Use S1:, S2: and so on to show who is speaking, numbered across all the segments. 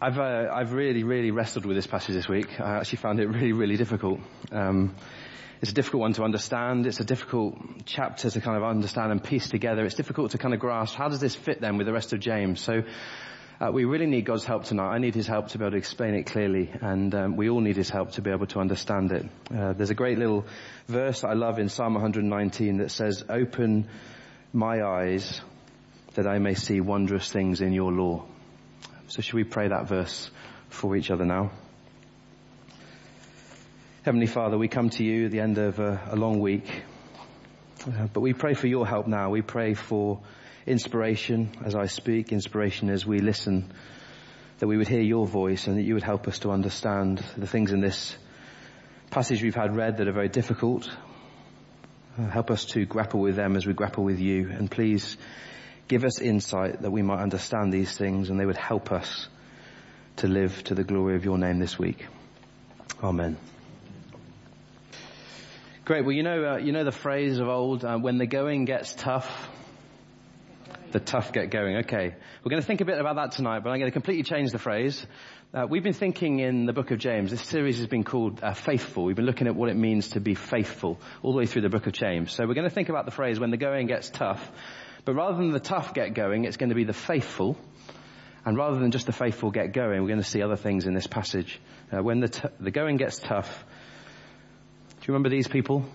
S1: I've uh, I've really really wrestled with this passage this week. I actually found it really really difficult. Um, it's a difficult one to understand. It's a difficult chapter to kind of understand and piece together. It's difficult to kind of grasp how does this fit then with the rest of James. So uh, we really need God's help tonight. I need His help to be able to explain it clearly, and um, we all need His help to be able to understand it. Uh, there's a great little verse I love in Psalm 119 that says, "Open my eyes that I may see wondrous things in Your law." So should we pray that verse for each other now? Heavenly Father, we come to you at the end of a, a long week, uh, but we pray for your help now. We pray for inspiration as I speak, inspiration as we listen, that we would hear your voice and that you would help us to understand the things in this passage we've had read that are very difficult. Uh, help us to grapple with them as we grapple with you and please give us insight that we might understand these things and they would help us to live to the glory of your name this week. Amen. Great. Well, you know, uh, you know the phrase of old, uh, when the going gets tough, the tough get going. Okay. We're going to think a bit about that tonight, but I'm going to completely change the phrase. Uh, we've been thinking in the book of James, this series has been called uh, Faithful. We've been looking at what it means to be faithful all the way through the book of James. So we're going to think about the phrase when the going gets tough, but rather than the tough get going, it's going to be the faithful. And rather than just the faithful get going, we're going to see other things in this passage. Uh, when the, t- the going gets tough, do you remember these people?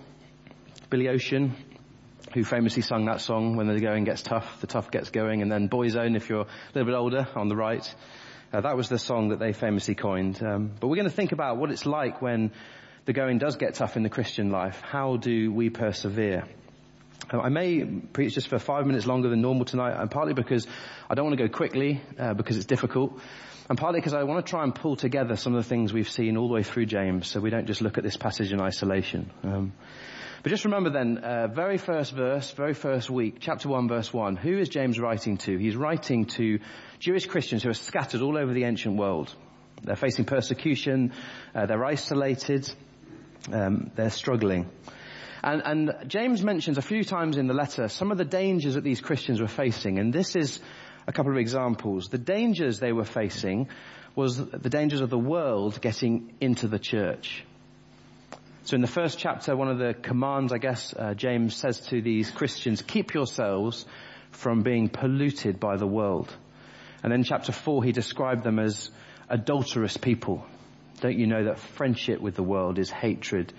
S1: Billy Ocean, who famously sung that song, When the Going Gets Tough, the Tough Gets Going, and then Boyzone, if you're a little bit older, on the right. Uh, that was the song that they famously coined. Um, but we're going to think about what it's like when the going does get tough in the Christian life. How do we persevere? Uh, I may preach just for five minutes longer than normal tonight, and partly because I don't want to go quickly, uh, because it's difficult, and partly because I want to try and pull together some of the things we've seen all the way through James, so we don't just look at this passage in isolation. Um, but just remember then, uh, very first verse, very first week, chapter 1 verse 1, who is James writing to? He's writing to Jewish Christians who are scattered all over the ancient world. They're facing persecution, uh, they're isolated, um, they're struggling. And, and James mentions a few times in the letter some of the dangers that these Christians were facing, and this is a couple of examples. The dangers they were facing was the dangers of the world getting into the church. So in the first chapter, one of the commands, I guess, uh, James says to these Christians, keep yourselves from being polluted by the world. And then chapter four, he described them as adulterous people. Don't you know that friendship with the world is hatred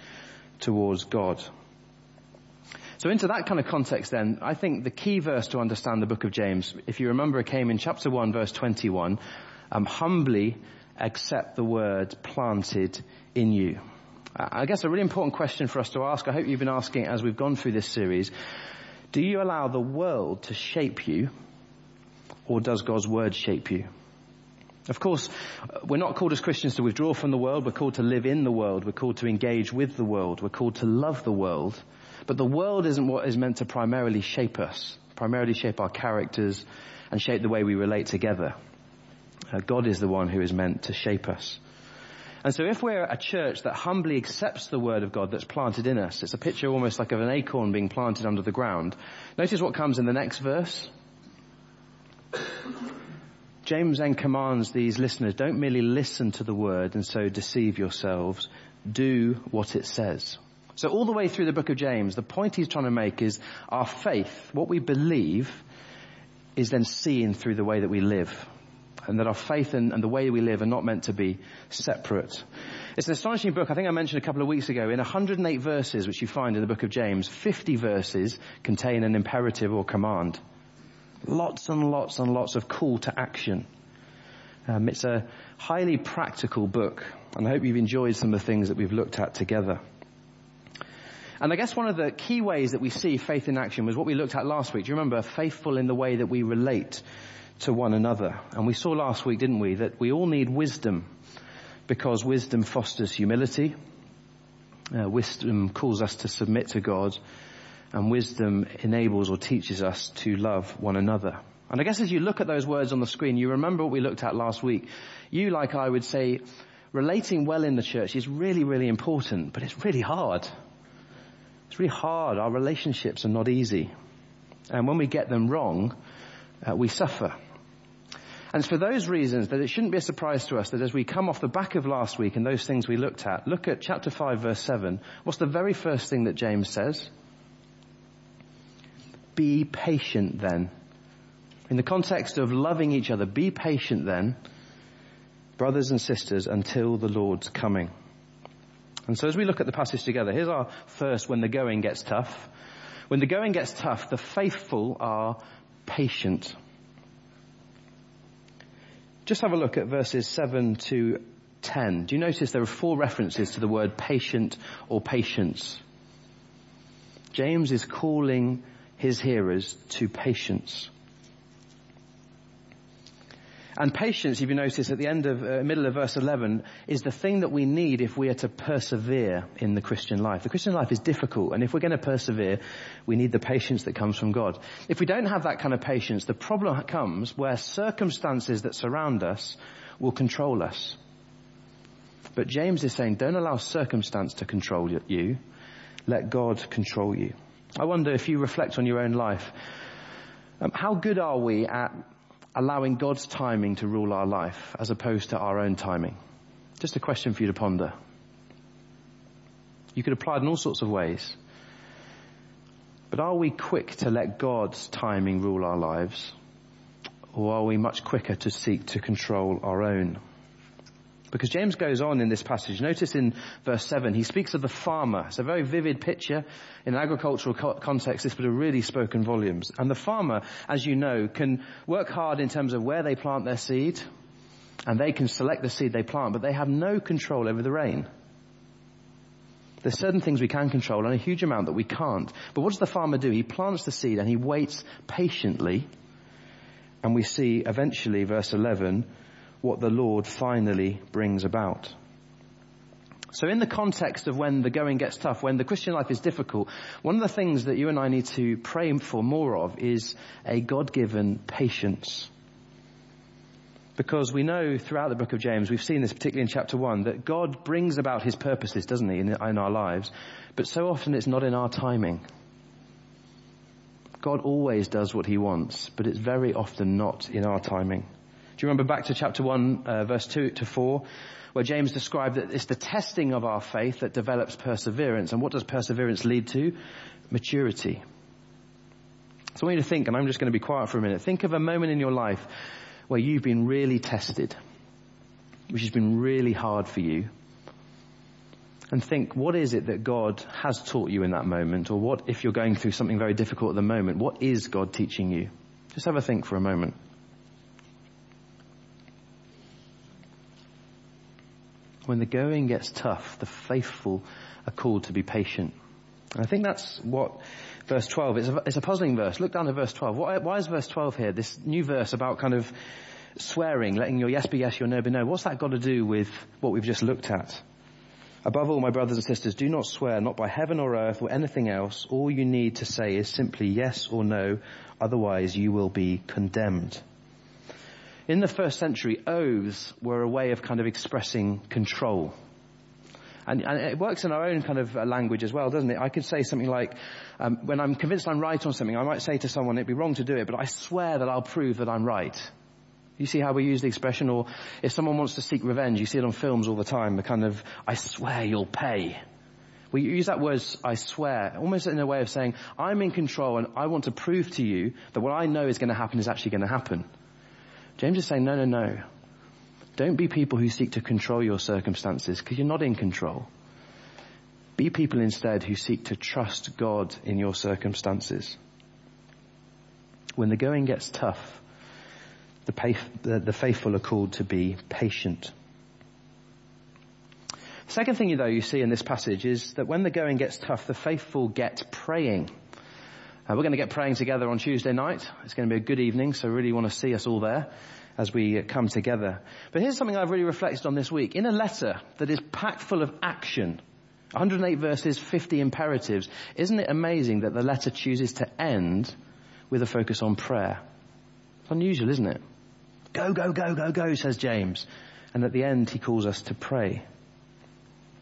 S1: towards God? So into that kind of context then, I think the key verse to understand the book of James, if you remember it came in chapter 1 verse 21, um, humbly accept the word planted in you. I guess a really important question for us to ask, I hope you've been asking as we've gone through this series, do you allow the world to shape you or does God's word shape you? Of course, we're not called as Christians to withdraw from the world, we're called to live in the world, we're called to engage with the world, we're called to love the world, but the world isn't what is meant to primarily shape us, primarily shape our characters and shape the way we relate together. Uh, God is the one who is meant to shape us. And so if we're a church that humbly accepts the word of God that's planted in us, it's a picture almost like of an acorn being planted under the ground. Notice what comes in the next verse. James then commands these listeners, don't merely listen to the word and so deceive yourselves, do what it says. So all the way through the book of James, the point he's trying to make is our faith, what we believe, is then seen through the way that we live and that our faith and, and, the way we live are not meant to be separate. It's an astonishing book. I think I mentioned a couple of weeks ago. In 108 verses, which you find in the book of James, 50 verses contain an imperative or command. Lots and lots and lots of call to action. Um, it's a highly practical book, and I hope you've enjoyed some of the things that we've looked at together. And I guess one of the key ways that we see faith in action was what we looked at last week. Do you remember? Faithful in the way that we relate to one another. And we saw last week, didn't we, that we all need wisdom because wisdom fosters humility. Uh, wisdom calls us to submit to God and wisdom enables or teaches us to love one another. And I guess as you look at those words on the screen, you remember what we looked at last week. You, like I would say, relating well in the church is really, really important, but it's really hard. It's really hard. Our relationships are not easy. And when we get them wrong, uh, we suffer. And it's for those reasons that it shouldn't be a surprise to us that as we come off the back of last week and those things we looked at, look at chapter 5 verse 7. What's the very first thing that James says? Be patient then. In the context of loving each other, be patient then, brothers and sisters, until the Lord's coming. And so as we look at the passage together, here's our first when the going gets tough. When the going gets tough, the faithful are patient. Just have a look at verses 7 to 10. Do you notice there are four references to the word patient or patience? James is calling his hearers to patience. And patience, if you notice at the end of, uh, middle of verse 11, is the thing that we need if we are to persevere in the Christian life. The Christian life is difficult, and if we're going to persevere, we need the patience that comes from God. If we don't have that kind of patience, the problem comes where circumstances that surround us will control us. But James is saying, don't allow circumstance to control you. Let God control you. I wonder if you reflect on your own life, um, how good are we at allowing God's timing to rule our life as opposed to our own timing? Just a question for you to ponder. You could apply it in all sorts of ways. But are we quick to let God's timing rule our lives? Or are we much quicker to seek to control our own? Because James goes on in this passage. Notice in verse 7, he speaks of the farmer. It's a very vivid picture. In an agricultural co- context, this would have really spoken volumes. And the farmer, as you know, can work hard in terms of where they plant their seed, and they can select the seed they plant, but they have no control over the rain. There's certain things we can control and a huge amount that we can't. But what does the farmer do? He plants the seed and he waits patiently. And we see eventually, verse 11, what the Lord finally brings about. So in the context of when the going gets tough, when the Christian life is difficult, one of the things that you and I need to pray for more of is a God-given patience. Because we know throughout the book of James, we've seen this particularly in chapter one, that God brings about his purposes, doesn't he, in, in our lives. But so often it's not in our timing. God always does what he wants, but it's very often not in our timing. Do you remember back to chapter 1, uh, verse 2 to 4, where James described that it's the testing of our faith that develops perseverance. And what does perseverance lead to? Maturity. So I want you to think, and I'm just going to be quiet for a minute. Think of a moment in your life where you've been really tested, which has been really hard for you. And think, what is it that God has taught you in that moment? Or what, if you're going through something very difficult at the moment, what is God teaching you? Just have a think for a moment. When the going gets tough, the faithful are called to be patient. And I think that's what verse 12 is. A, it's a puzzling verse. Look down at verse 12. Why, why is verse 12 here? This new verse about kind of swearing, letting your yes be yes, your no be no. What's that got to do with what we've just looked at? Above all, my brothers and sisters, do not swear, not by heaven or earth or anything else. All you need to say is simply yes or no, otherwise you will be condemned. In the first century, oaths were a way of kind of expressing control. And, and, it works in our own kind of uh, language as well, doesn't it? I could say something like, um, when I'm convinced I'm right on something, I might say to someone, it'd be wrong to do it, but I swear that I'll prove that I'm right. You see how we use the expression, or if someone wants to seek revenge, you see it on films all the time, the kind of, I swear you'll pay. We use that word, I swear, almost in a way of saying, I'm in control and I want to prove to you that what I know is going to happen is actually going to happen. James is saying, no, no, no. Don't be people who seek to control your circumstances because you're not in control. Be people instead who seek to trust God in your circumstances. When the going gets tough, the, the, the faithful are called to be patient. Second thing though you see in this passage is that when the going gets tough, the faithful get praying. Uh, we're going to get praying together on Tuesday night. It's going to be a good evening, so really want to see us all there as we come together. But here's something I've really reflected on this week. In a letter that is packed full of action, 108 verses, 50 imperatives, isn't it amazing that the letter chooses to end with a focus on prayer? It's unusual, isn't it? Go, go, go, go, go, says James. And at the end, he calls us to pray.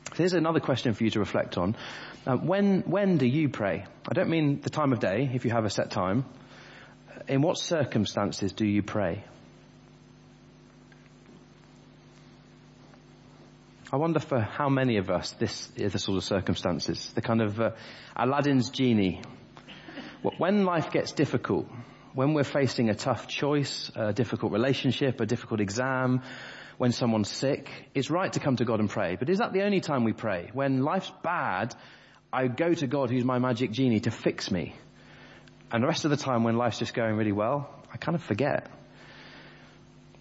S1: So here's another question for you to reflect on. Um, when, when do you pray? I don't mean the time of day, if you have a set time. In what circumstances do you pray? I wonder for how many of us this is the sort of circumstances, the kind of uh, Aladdin's genie. When life gets difficult, when we're facing a tough choice, a difficult relationship, a difficult exam, when someone's sick, it's right to come to God and pray. But is that the only time we pray? When life's bad, I go to God who's my magic genie to fix me. And the rest of the time when life's just going really well, I kind of forget.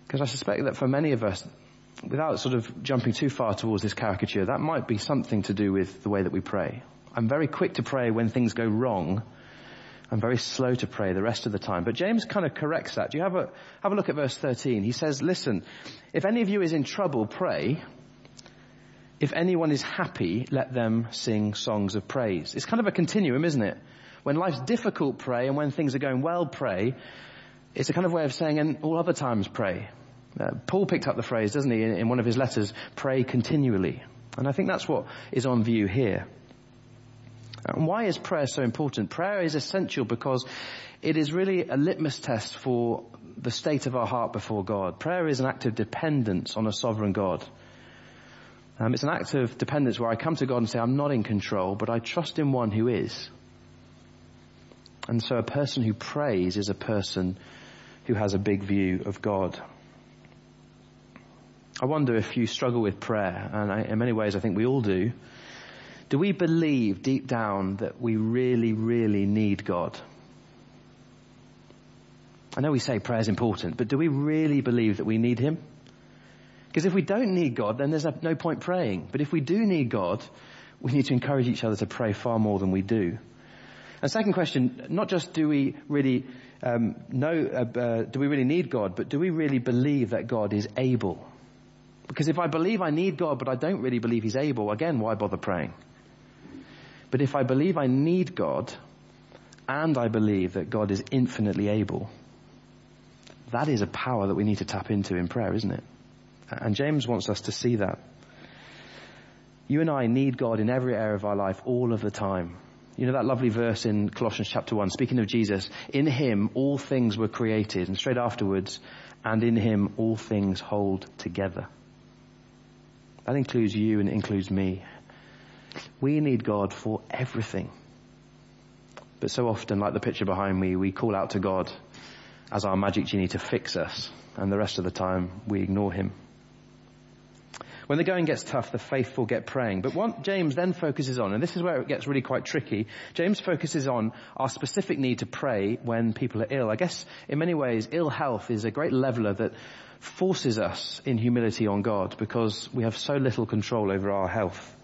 S1: Because I suspect that for many of us, without sort of jumping too far towards this caricature, that might be something to do with the way that we pray. I'm very quick to pray when things go wrong I'm very slow to pray the rest of the time. But James kind of corrects that. Do you have a, have a look at verse 13? He says, listen, if any of you is in trouble, pray. If anyone is happy, let them sing songs of praise. It's kind of a continuum, isn't it? When life's difficult, pray, and when things are going well, pray. It's a kind of way of saying, and all other times, pray. Uh, Paul picked up the phrase, doesn't he, in, in one of his letters, pray continually. And I think that's what is on view here. And why is prayer so important? Prayer is essential because it is really a litmus test for the state of our heart before God. Prayer is an act of dependence on a sovereign God. Um, it's an act of dependence where I come to God and say, I'm not in control, but I trust in one who is. And so a person who prays is a person who has a big view of God. I wonder if you struggle with prayer, and I, in many ways I think we all do. Do we believe deep down that we really, really need God? I know we say prayer is important, but do we really believe that we need Him? Because if we don't need God, then there's no point praying. But if we do need God, we need to encourage each other to pray far more than we do. And second question, not just do we really um, know, uh, uh, do we really need God, but do we really believe that God is able? Because if I believe I need God, but I don't really believe He's able, again, why bother praying? But if I believe I need God, and I believe that God is infinitely able, that is a power that we need to tap into in prayer, isn't it? And James wants us to see that. You and I need God in every area of our life all of the time. You know that lovely verse in Colossians chapter 1, speaking of Jesus, in him all things were created, and straight afterwards, and in him all things hold together. That includes you and it includes me. We need God for everything. But so often, like the picture behind me, we call out to God as our magic genie to fix us, and the rest of the time we ignore him. When the going gets tough, the faithful get praying. But what James then focuses on, and this is where it gets really quite tricky, James focuses on our specific need to pray when people are ill. I guess in many ways, ill health is a great leveler that forces us in humility on God because we have so little control over our health.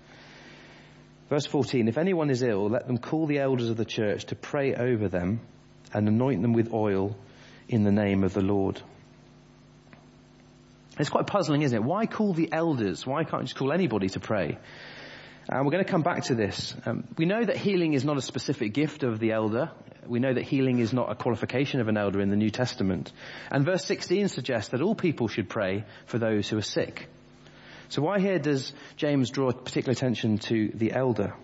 S1: Verse 14, if anyone is ill, let them call the elders of the church to pray over them and anoint them with oil in the name of the Lord. It's quite puzzling, isn't it? Why call the elders? Why can't you just call anybody to pray? And we're going to come back to this. Um, we know that healing is not a specific gift of the elder. We know that healing is not a qualification of an elder in the New Testament. And verse 16 suggests that all people should pray for those who are sick. So why here does James draw particular attention to the elder?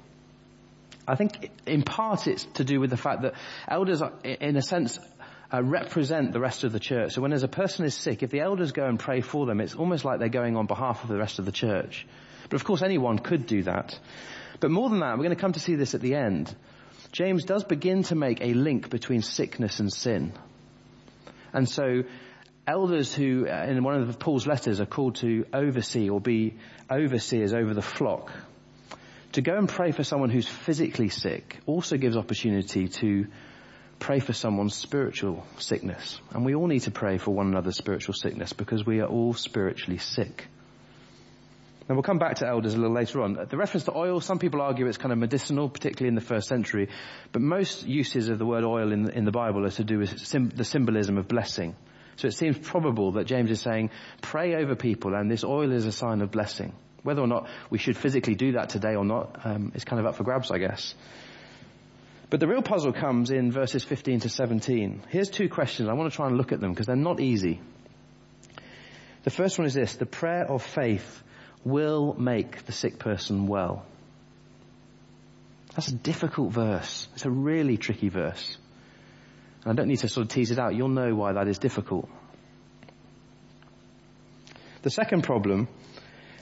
S1: I think in part it's to do with the fact that elders, are, in a sense, uh, represent the rest of the church. So when there's a person is sick, if the elders go and pray for them, it's almost like they're going on behalf of the rest of the church. But of course anyone could do that. But more than that, we're going to come to see this at the end. James does begin to make a link between sickness and sin. And so elders who, uh, in one of Paul's letters, are called to oversee or be overseers over the flock. To go and pray for someone who's physically sick also gives opportunity to pray for someone's spiritual sickness. And we all need to pray for one another's spiritual sickness because we are all spiritually sick. Now we'll come back to elders a little later on. The reference to oil, some people argue it's kind of medicinal, particularly in the first century, but most uses of the word oil in, in the Bible are to do with sim- the symbolism of blessing. So it seems probable that James is saying, pray over people and this oil is a sign of blessing. Whether or not we should physically do that today or not um, is kind of up for grabs, I guess. But the real puzzle comes in verses 15 to 17. Here's two questions. I want to try and look at them because they're not easy. The first one is this. The prayer of faith will make the sick person well. That's a difficult verse. It's a really tricky verse. And I don't need to sort of tease it out. You'll know why that is difficult. The second problem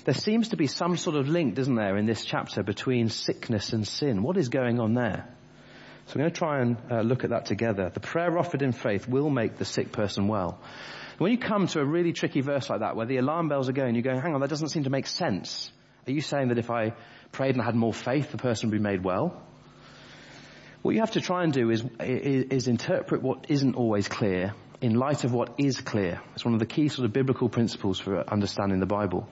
S1: there seems to be some sort of link, doesn't there, in this chapter between sickness and sin. What is going on there? So I'm going to try and uh, look at that together. The prayer offered in faith will make the sick person well. When you come to a really tricky verse like that, where the alarm bells are going, you go, hang on, that doesn't seem to make sense. Are you saying that if I prayed and had more faith, the person would be made well? What you have to try and do is, is, is interpret what isn't always clear in light of what is clear. It's one of the key sort of biblical principles for understanding the Bible.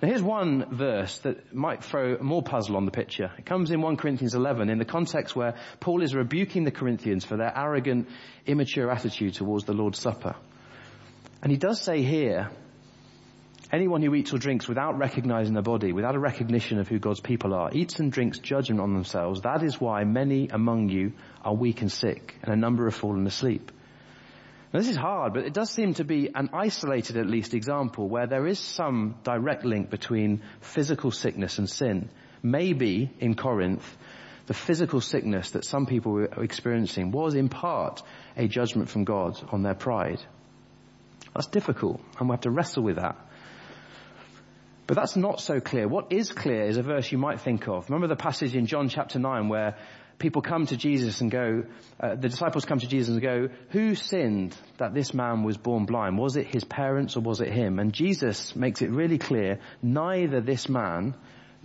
S1: Now here's one verse that might throw more puzzle on the picture. It comes in 1 Corinthians 11 in the context where Paul is rebuking the Corinthians for their arrogant, immature attitude towards the Lord's Supper. And he does say here, anyone who eats or drinks without recognizing the body, without a recognition of who God's people are, eats and drinks judgment on themselves. That is why many among you are weak and sick, and a number have fallen asleep. Now, this is hard, but it does seem to be an isolated, at least, example where there is some direct link between physical sickness and sin. Maybe in Corinth, the physical sickness that some people were experiencing was in part a judgment from God on their pride. That's difficult, and we have to wrestle with that. But that's not so clear. What is clear is a verse you might think of. Remember the passage in John chapter 9 where people come to Jesus and go, uh, the disciples come to Jesus and go, who sinned that this man was born blind? Was it his parents or was it him? And Jesus makes it really clear, neither this man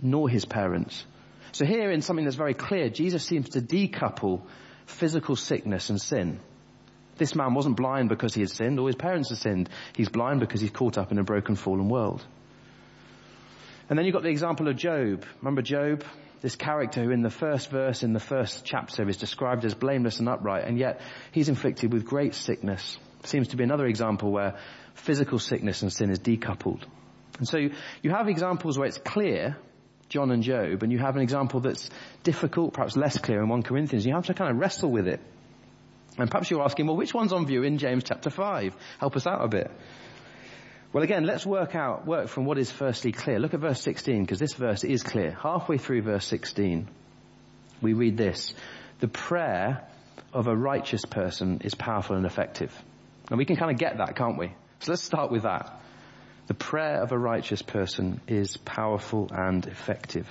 S1: nor his parents. So here in something that's very clear, Jesus seems to decouple physical sickness and sin. This man wasn't blind because he had sinned or his parents had sinned. He's blind because he's caught up in a broken fallen world. And then you've got the example of Job. Remember Job? This character who in the first verse in the first chapter is described as blameless and upright, and yet he's inflicted with great sickness. Seems to be another example where physical sickness and sin is decoupled. And so you, you have examples where it's clear, John and Job, and you have an example that's difficult, perhaps less clear in 1 Corinthians. You have to kind of wrestle with it. And perhaps you're asking, well, which one's on view in James chapter 5? Help us out a bit. Well again, let's work out, work from what is firstly clear. Look at verse 16, because this verse is clear. Halfway through verse 16, we read this. The prayer of a righteous person is powerful and effective. And we can kind of get that, can't we? So let's start with that. The prayer of a righteous person is powerful and effective.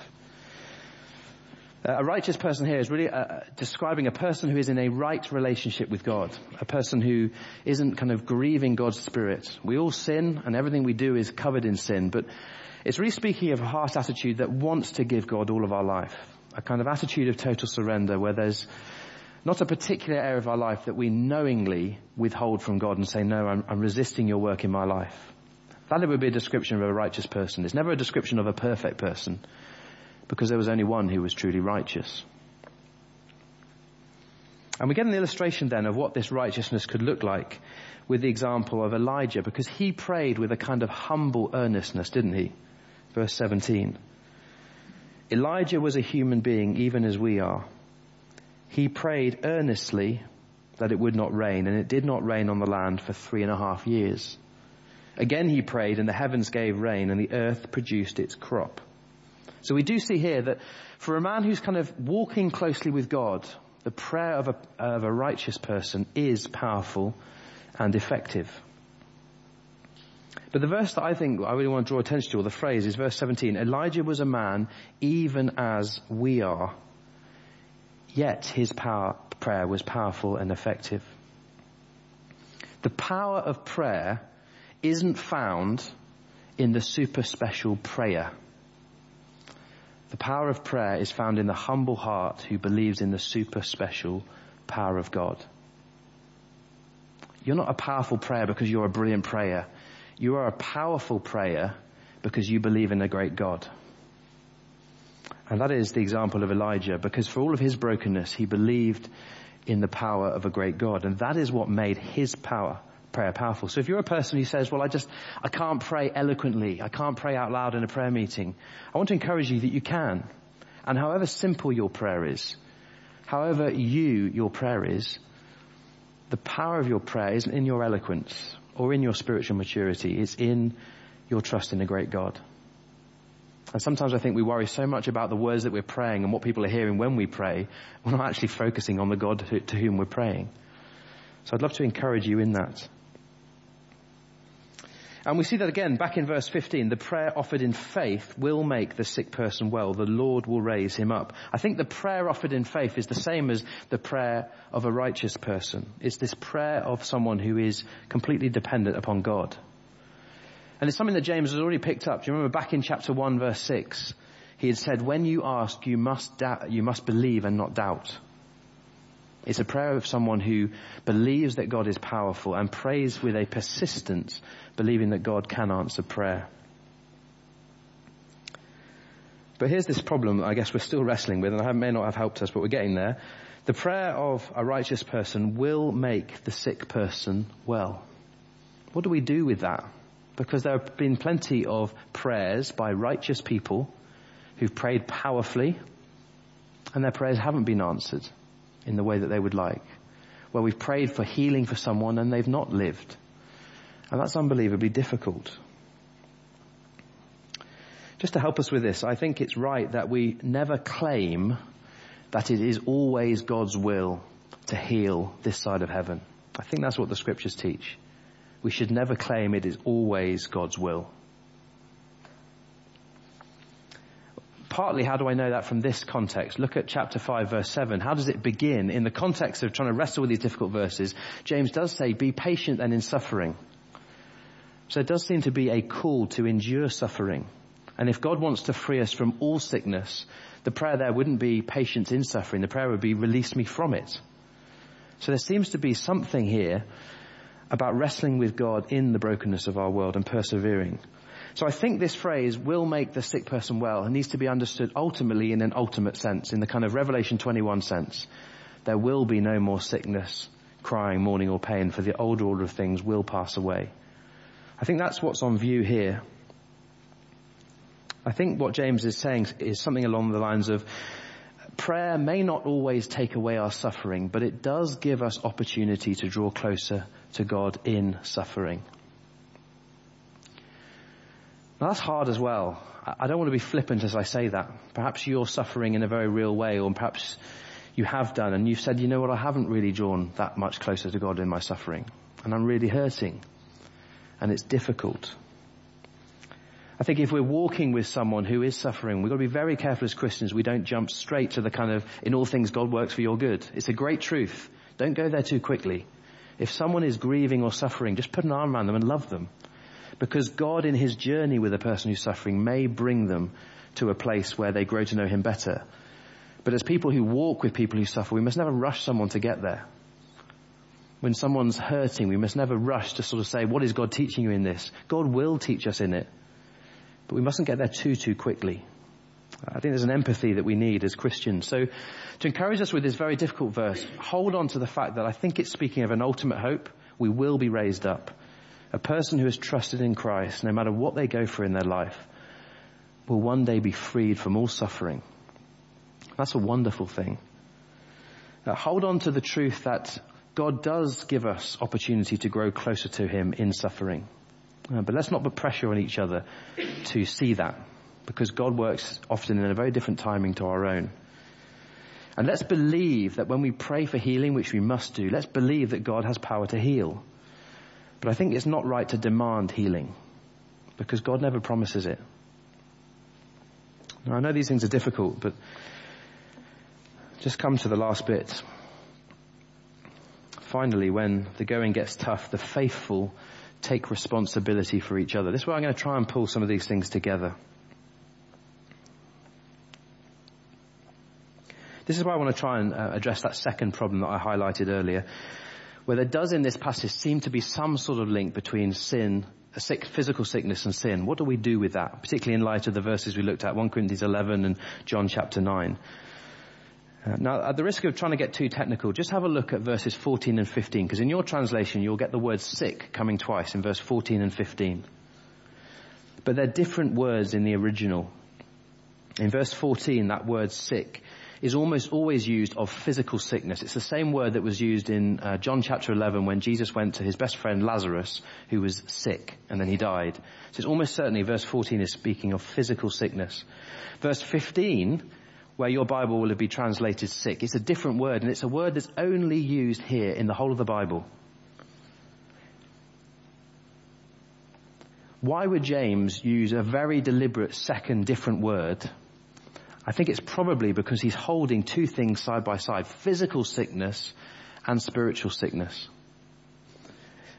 S1: A righteous person here is really uh, describing a person who is in a right relationship with God. A person who isn't kind of grieving God's spirit. We all sin and everything we do is covered in sin, but it's really speaking of a heart attitude that wants to give God all of our life. A kind of attitude of total surrender where there's not a particular area of our life that we knowingly withhold from God and say, no, I'm, I'm resisting your work in my life. That would be a description of a righteous person. It's never a description of a perfect person because there was only one who was truly righteous. And we get an illustration then of what this righteousness could look like with the example of Elijah because he prayed with a kind of humble earnestness, didn't he? Verse 17. Elijah was a human being even as we are. He prayed earnestly that it would not rain and it did not rain on the land for three and a half years. Again he prayed and the heavens gave rain and the earth produced its crop. So we do see here that for a man who's kind of walking closely with God, the prayer of a, of a righteous person is powerful and effective. But the verse that I think I really want to draw attention to, or the phrase, is verse 17. Elijah was a man even as we are, yet his power, prayer was powerful and effective. The power of prayer isn't found in the super special prayer. The power of prayer is found in the humble heart who believes in the super special power of God. You're not a powerful prayer because you're a brilliant prayer. You are a powerful prayer because you believe in a great God. And that is the example of Elijah because for all of his brokenness, he believed in the power of a great God. And that is what made his power prayer powerful. So if you're a person who says, well, I just, I can't pray eloquently, I can't pray out loud in a prayer meeting, I want to encourage you that you can. And however simple your prayer is, however you, your prayer is, the power of your prayer isn't in your eloquence or in your spiritual maturity, it's in your trust in a great God. And sometimes I think we worry so much about the words that we're praying and what people are hearing when we pray, we're not actually focusing on the God to whom we're praying. So I'd love to encourage you in that. And we see that again back in verse 15. The prayer offered in faith will make the sick person well. The Lord will raise him up. I think the prayer offered in faith is the same as the prayer of a righteous person. It's this prayer of someone who is completely dependent upon God. And it's something that James has already picked up. Do you remember back in chapter 1 verse 6? He had said, when you ask, you must doubt, you must believe and not doubt. It's a prayer of someone who believes that God is powerful and prays with a persistence, believing that God can answer prayer. But here's this problem I guess we're still wrestling with, and I may not have helped us, but we're getting there. The prayer of a righteous person will make the sick person well. What do we do with that? Because there have been plenty of prayers by righteous people who've prayed powerfully, and their prayers haven't been answered in the way that they would like. Where we've prayed for healing for someone and they've not lived. And that's unbelievably difficult. Just to help us with this, I think it's right that we never claim that it is always God's will to heal this side of heaven. I think that's what the scriptures teach. We should never claim it is always God's will. Partly how do I know that from this context? Look at chapter 5 verse 7. How does it begin? In the context of trying to wrestle with these difficult verses, James does say, be patient and in suffering. So it does seem to be a call to endure suffering. And if God wants to free us from all sickness, the prayer there wouldn't be patience in suffering. The prayer would be release me from it. So there seems to be something here about wrestling with God in the brokenness of our world and persevering. So I think this phrase will make the sick person well and needs to be understood ultimately in an ultimate sense, in the kind of Revelation 21 sense. There will be no more sickness, crying, mourning or pain for the old order of things will pass away. I think that's what's on view here. I think what James is saying is something along the lines of prayer may not always take away our suffering, but it does give us opportunity to draw closer to God in suffering. Now that's hard as well. I don't want to be flippant as I say that. Perhaps you're suffering in a very real way, or perhaps you have done and you've said, you know what, I haven't really drawn that much closer to God in my suffering. And I'm really hurting. And it's difficult. I think if we're walking with someone who is suffering, we've got to be very careful as Christians we don't jump straight to the kind of, in all things God works for your good. It's a great truth. Don't go there too quickly. If someone is grieving or suffering, just put an arm around them and love them. Because God in his journey with a person who's suffering may bring them to a place where they grow to know him better. But as people who walk with people who suffer, we must never rush someone to get there. When someone's hurting, we must never rush to sort of say, what is God teaching you in this? God will teach us in it. But we mustn't get there too, too quickly. I think there's an empathy that we need as Christians. So to encourage us with this very difficult verse, hold on to the fact that I think it's speaking of an ultimate hope. We will be raised up. A person who has trusted in Christ, no matter what they go through in their life, will one day be freed from all suffering. That's a wonderful thing. Now, hold on to the truth that God does give us opportunity to grow closer to Him in suffering. Uh, but let's not put pressure on each other to see that because God works often in a very different timing to our own. And let's believe that when we pray for healing, which we must do, let's believe that God has power to heal. But I think it's not right to demand healing because God never promises it. Now I know these things are difficult, but just come to the last bit. Finally, when the going gets tough, the faithful take responsibility for each other. This is where I'm going to try and pull some of these things together. This is why I want to try and uh, address that second problem that I highlighted earlier where there does in this passage seem to be some sort of link between sin, sick, physical sickness and sin. What do we do with that? Particularly in light of the verses we looked at, 1 Corinthians 11 and John chapter 9. Uh, now, at the risk of trying to get too technical, just have a look at verses 14 and 15, because in your translation you'll get the word sick coming twice in verse 14 and 15. But they're different words in the original. In verse 14, that word sick is almost always used of physical sickness. It's the same word that was used in uh, John chapter 11 when Jesus went to his best friend Lazarus, who was sick, and then he died. So it's almost certainly verse 14 is speaking of physical sickness. Verse 15, where your Bible will be translated sick, it's a different word, and it's a word that's only used here in the whole of the Bible. Why would James use a very deliberate second different word? I think it's probably because he's holding two things side by side, physical sickness and spiritual sickness.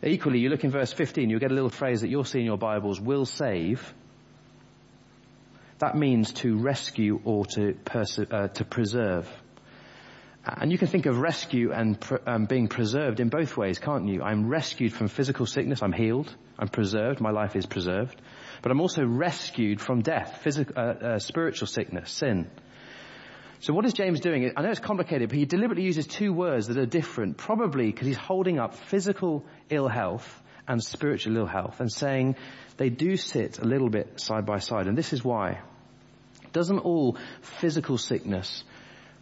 S1: Equally, you look in verse 15, you'll get a little phrase that you'll see in your Bibles, will save. That means to rescue or to, uh, to preserve. And you can think of rescue and um, being preserved in both ways, can't you? I'm rescued from physical sickness, I'm healed, I'm preserved, my life is preserved. But I'm also rescued from death, physical, uh, uh, spiritual sickness, sin. So what is James doing? I know it's complicated, but he deliberately uses two words that are different, probably because he's holding up physical ill health and spiritual ill health and saying they do sit a little bit side by side. And this is why. Doesn't all physical sickness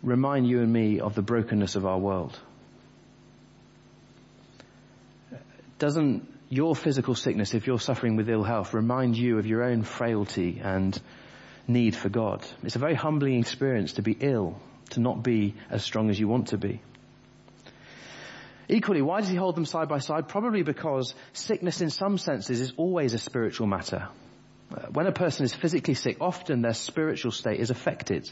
S1: remind you and me of the brokenness of our world? Doesn't your physical sickness, if you're suffering with ill health, remind you of your own frailty and need for God? It's a very humbling experience to be ill, to not be as strong as you want to be. Equally, why does he hold them side by side? Probably because sickness in some senses is always a spiritual matter. Uh, when a person is physically sick, often their spiritual state is affected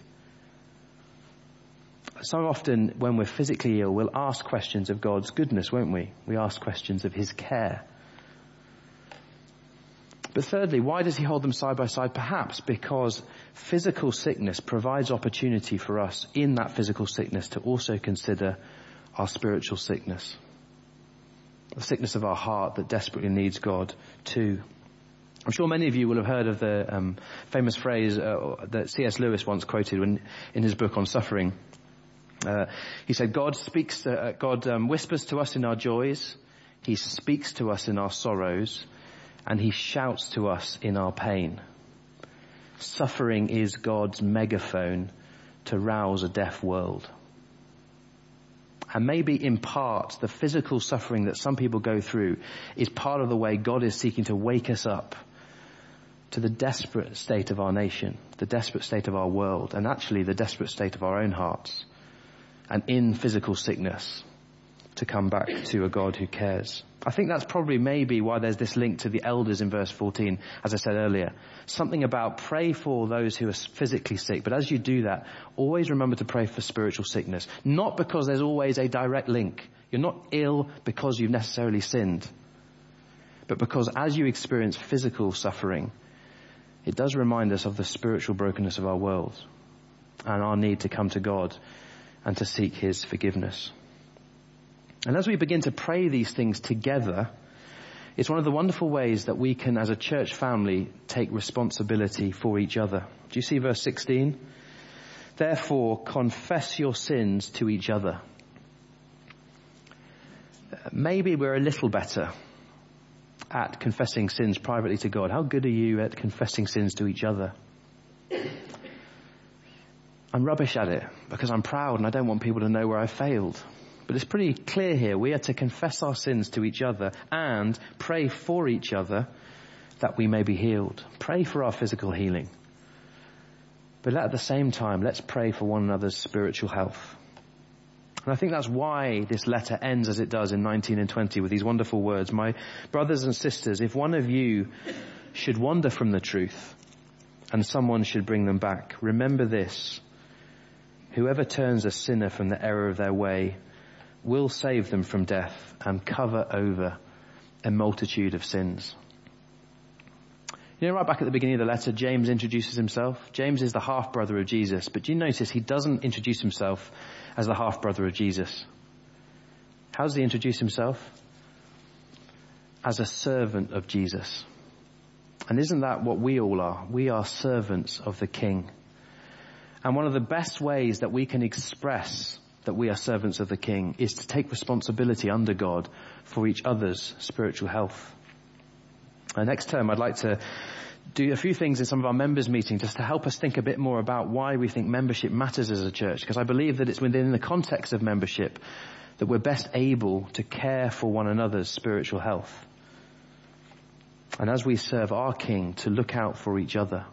S1: so often when we're physically ill, we'll ask questions of God's goodness, won't we? We ask questions of His care. But thirdly, why does He hold them side by side? Perhaps because physical sickness provides opportunity for us in that physical sickness to also consider our spiritual sickness. The sickness of our heart that desperately needs God too. I'm sure many of you will have heard of the um, famous phrase uh, that C.S. Lewis once quoted when, in his book on suffering. Uh, he said, God speaks, to, uh, God um, whispers to us in our joys, He speaks to us in our sorrows, and He shouts to us in our pain. Suffering is God's megaphone to rouse a deaf world. And maybe in part, the physical suffering that some people go through is part of the way God is seeking to wake us up to the desperate state of our nation, the desperate state of our world, and actually the desperate state of our own hearts and in physical sickness to come back to a God who cares. I think that's probably maybe why there's this link to the elders in verse 14, as I said earlier. Something about pray for those who are physically sick, but as you do that, always remember to pray for spiritual sickness. Not because there's always a direct link. You're not ill because you've necessarily sinned, but because as you experience physical suffering, it does remind us of the spiritual brokenness of our world and our need to come to God and to seek His forgiveness. And as we begin to pray these things together, it's one of the wonderful ways that we can, as a church family, take responsibility for each other. Do you see verse 16? Therefore, confess your sins to each other. Maybe we're a little better at confessing sins privately to God. How good are you at confessing sins to each other? I'm rubbish at it because I'm proud and I don't want people to know where I failed. But it's pretty clear here. We are to confess our sins to each other and pray for each other that we may be healed. Pray for our physical healing. But at the same time, let's pray for one another's spiritual health. And I think that's why this letter ends as it does in 19 and 20 with these wonderful words. My brothers and sisters, if one of you should wander from the truth and someone should bring them back, remember this. Whoever turns a sinner from the error of their way will save them from death and cover over a multitude of sins. You know, right back at the beginning of the letter, James introduces himself. James is the half brother of Jesus, but do you notice he doesn't introduce himself as the half brother of Jesus? How does he introduce himself? As a servant of Jesus. And isn't that what we all are? We are servants of the King. And one of the best ways that we can express that we are servants of the King is to take responsibility under God for each other's spiritual health. Next term, I'd like to do a few things in some of our members meeting just to help us think a bit more about why we think membership matters as a church, because I believe that it's within the context of membership that we're best able to care for one another's spiritual health. And as we serve our King, to look out for each other.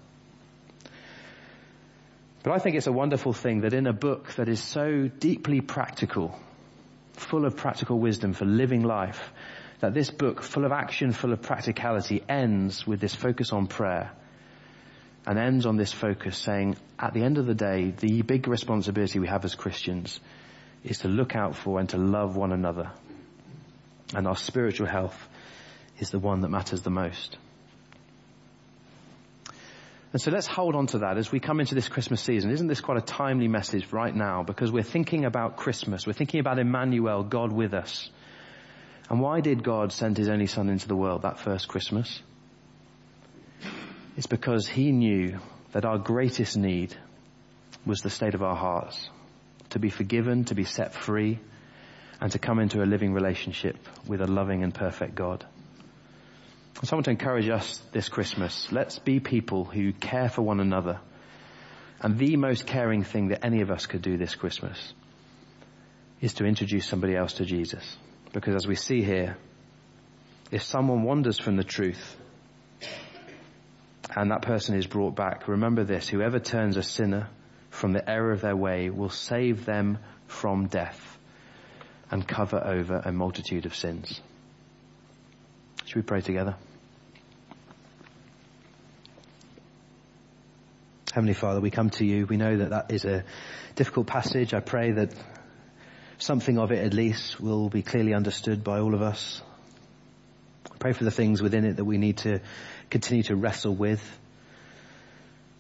S1: But I think it's a wonderful thing that in a book that is so deeply practical, full of practical wisdom for living life, that this book, full of action, full of practicality, ends with this focus on prayer and ends on this focus saying, at the end of the day, the big responsibility we have as Christians is to look out for and to love one another. And our spiritual health is the one that matters the most. And so let's hold on to that as we come into this Christmas season. Isn't this quite a timely message right now? Because we're thinking about Christmas. We're thinking about Emmanuel, God with us. And why did God send his only son into the world that first Christmas? It's because he knew that our greatest need was the state of our hearts. To be forgiven, to be set free, and to come into a living relationship with a loving and perfect God. So I want to encourage us this Christmas. Let's be people who care for one another. And the most caring thing that any of us could do this Christmas is to introduce somebody else to Jesus. Because as we see here, if someone wanders from the truth and that person is brought back, remember this, whoever turns a sinner from the error of their way will save them from death and cover over a multitude of sins. Should we pray together? Heavenly Father, we come to you. We know that that is a difficult passage. I pray that something of it at least will be clearly understood by all of us. I pray for the things within it that we need to continue to wrestle with.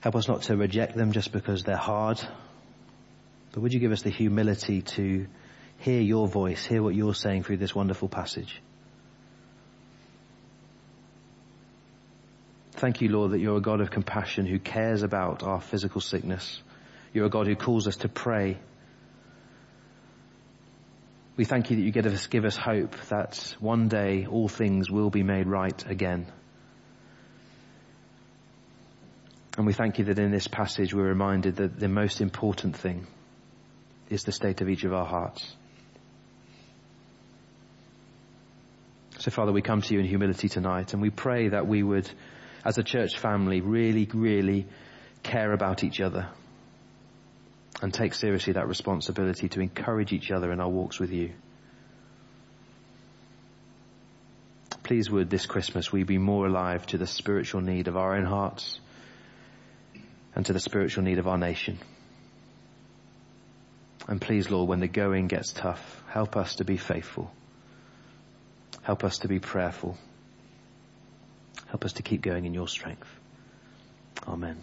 S1: Help us not to reject them just because they're hard. But would you give us the humility to hear your voice, hear what you're saying through this wonderful passage? Thank you, Lord, that you're a God of compassion who cares about our physical sickness. You're a God who calls us to pray. We thank you that you give us, give us hope that one day all things will be made right again. And we thank you that in this passage we're reminded that the most important thing is the state of each of our hearts. So Father, we come to you in humility tonight and we pray that we would as a church family really, really care about each other and take seriously that responsibility to encourage each other in our walks with you. Please would this Christmas we be more alive to the spiritual need of our own hearts and to the spiritual need of our nation. And please, Lord, when the going gets tough, help us to be faithful. Help us to be prayerful. Help us to keep going in your strength. Amen.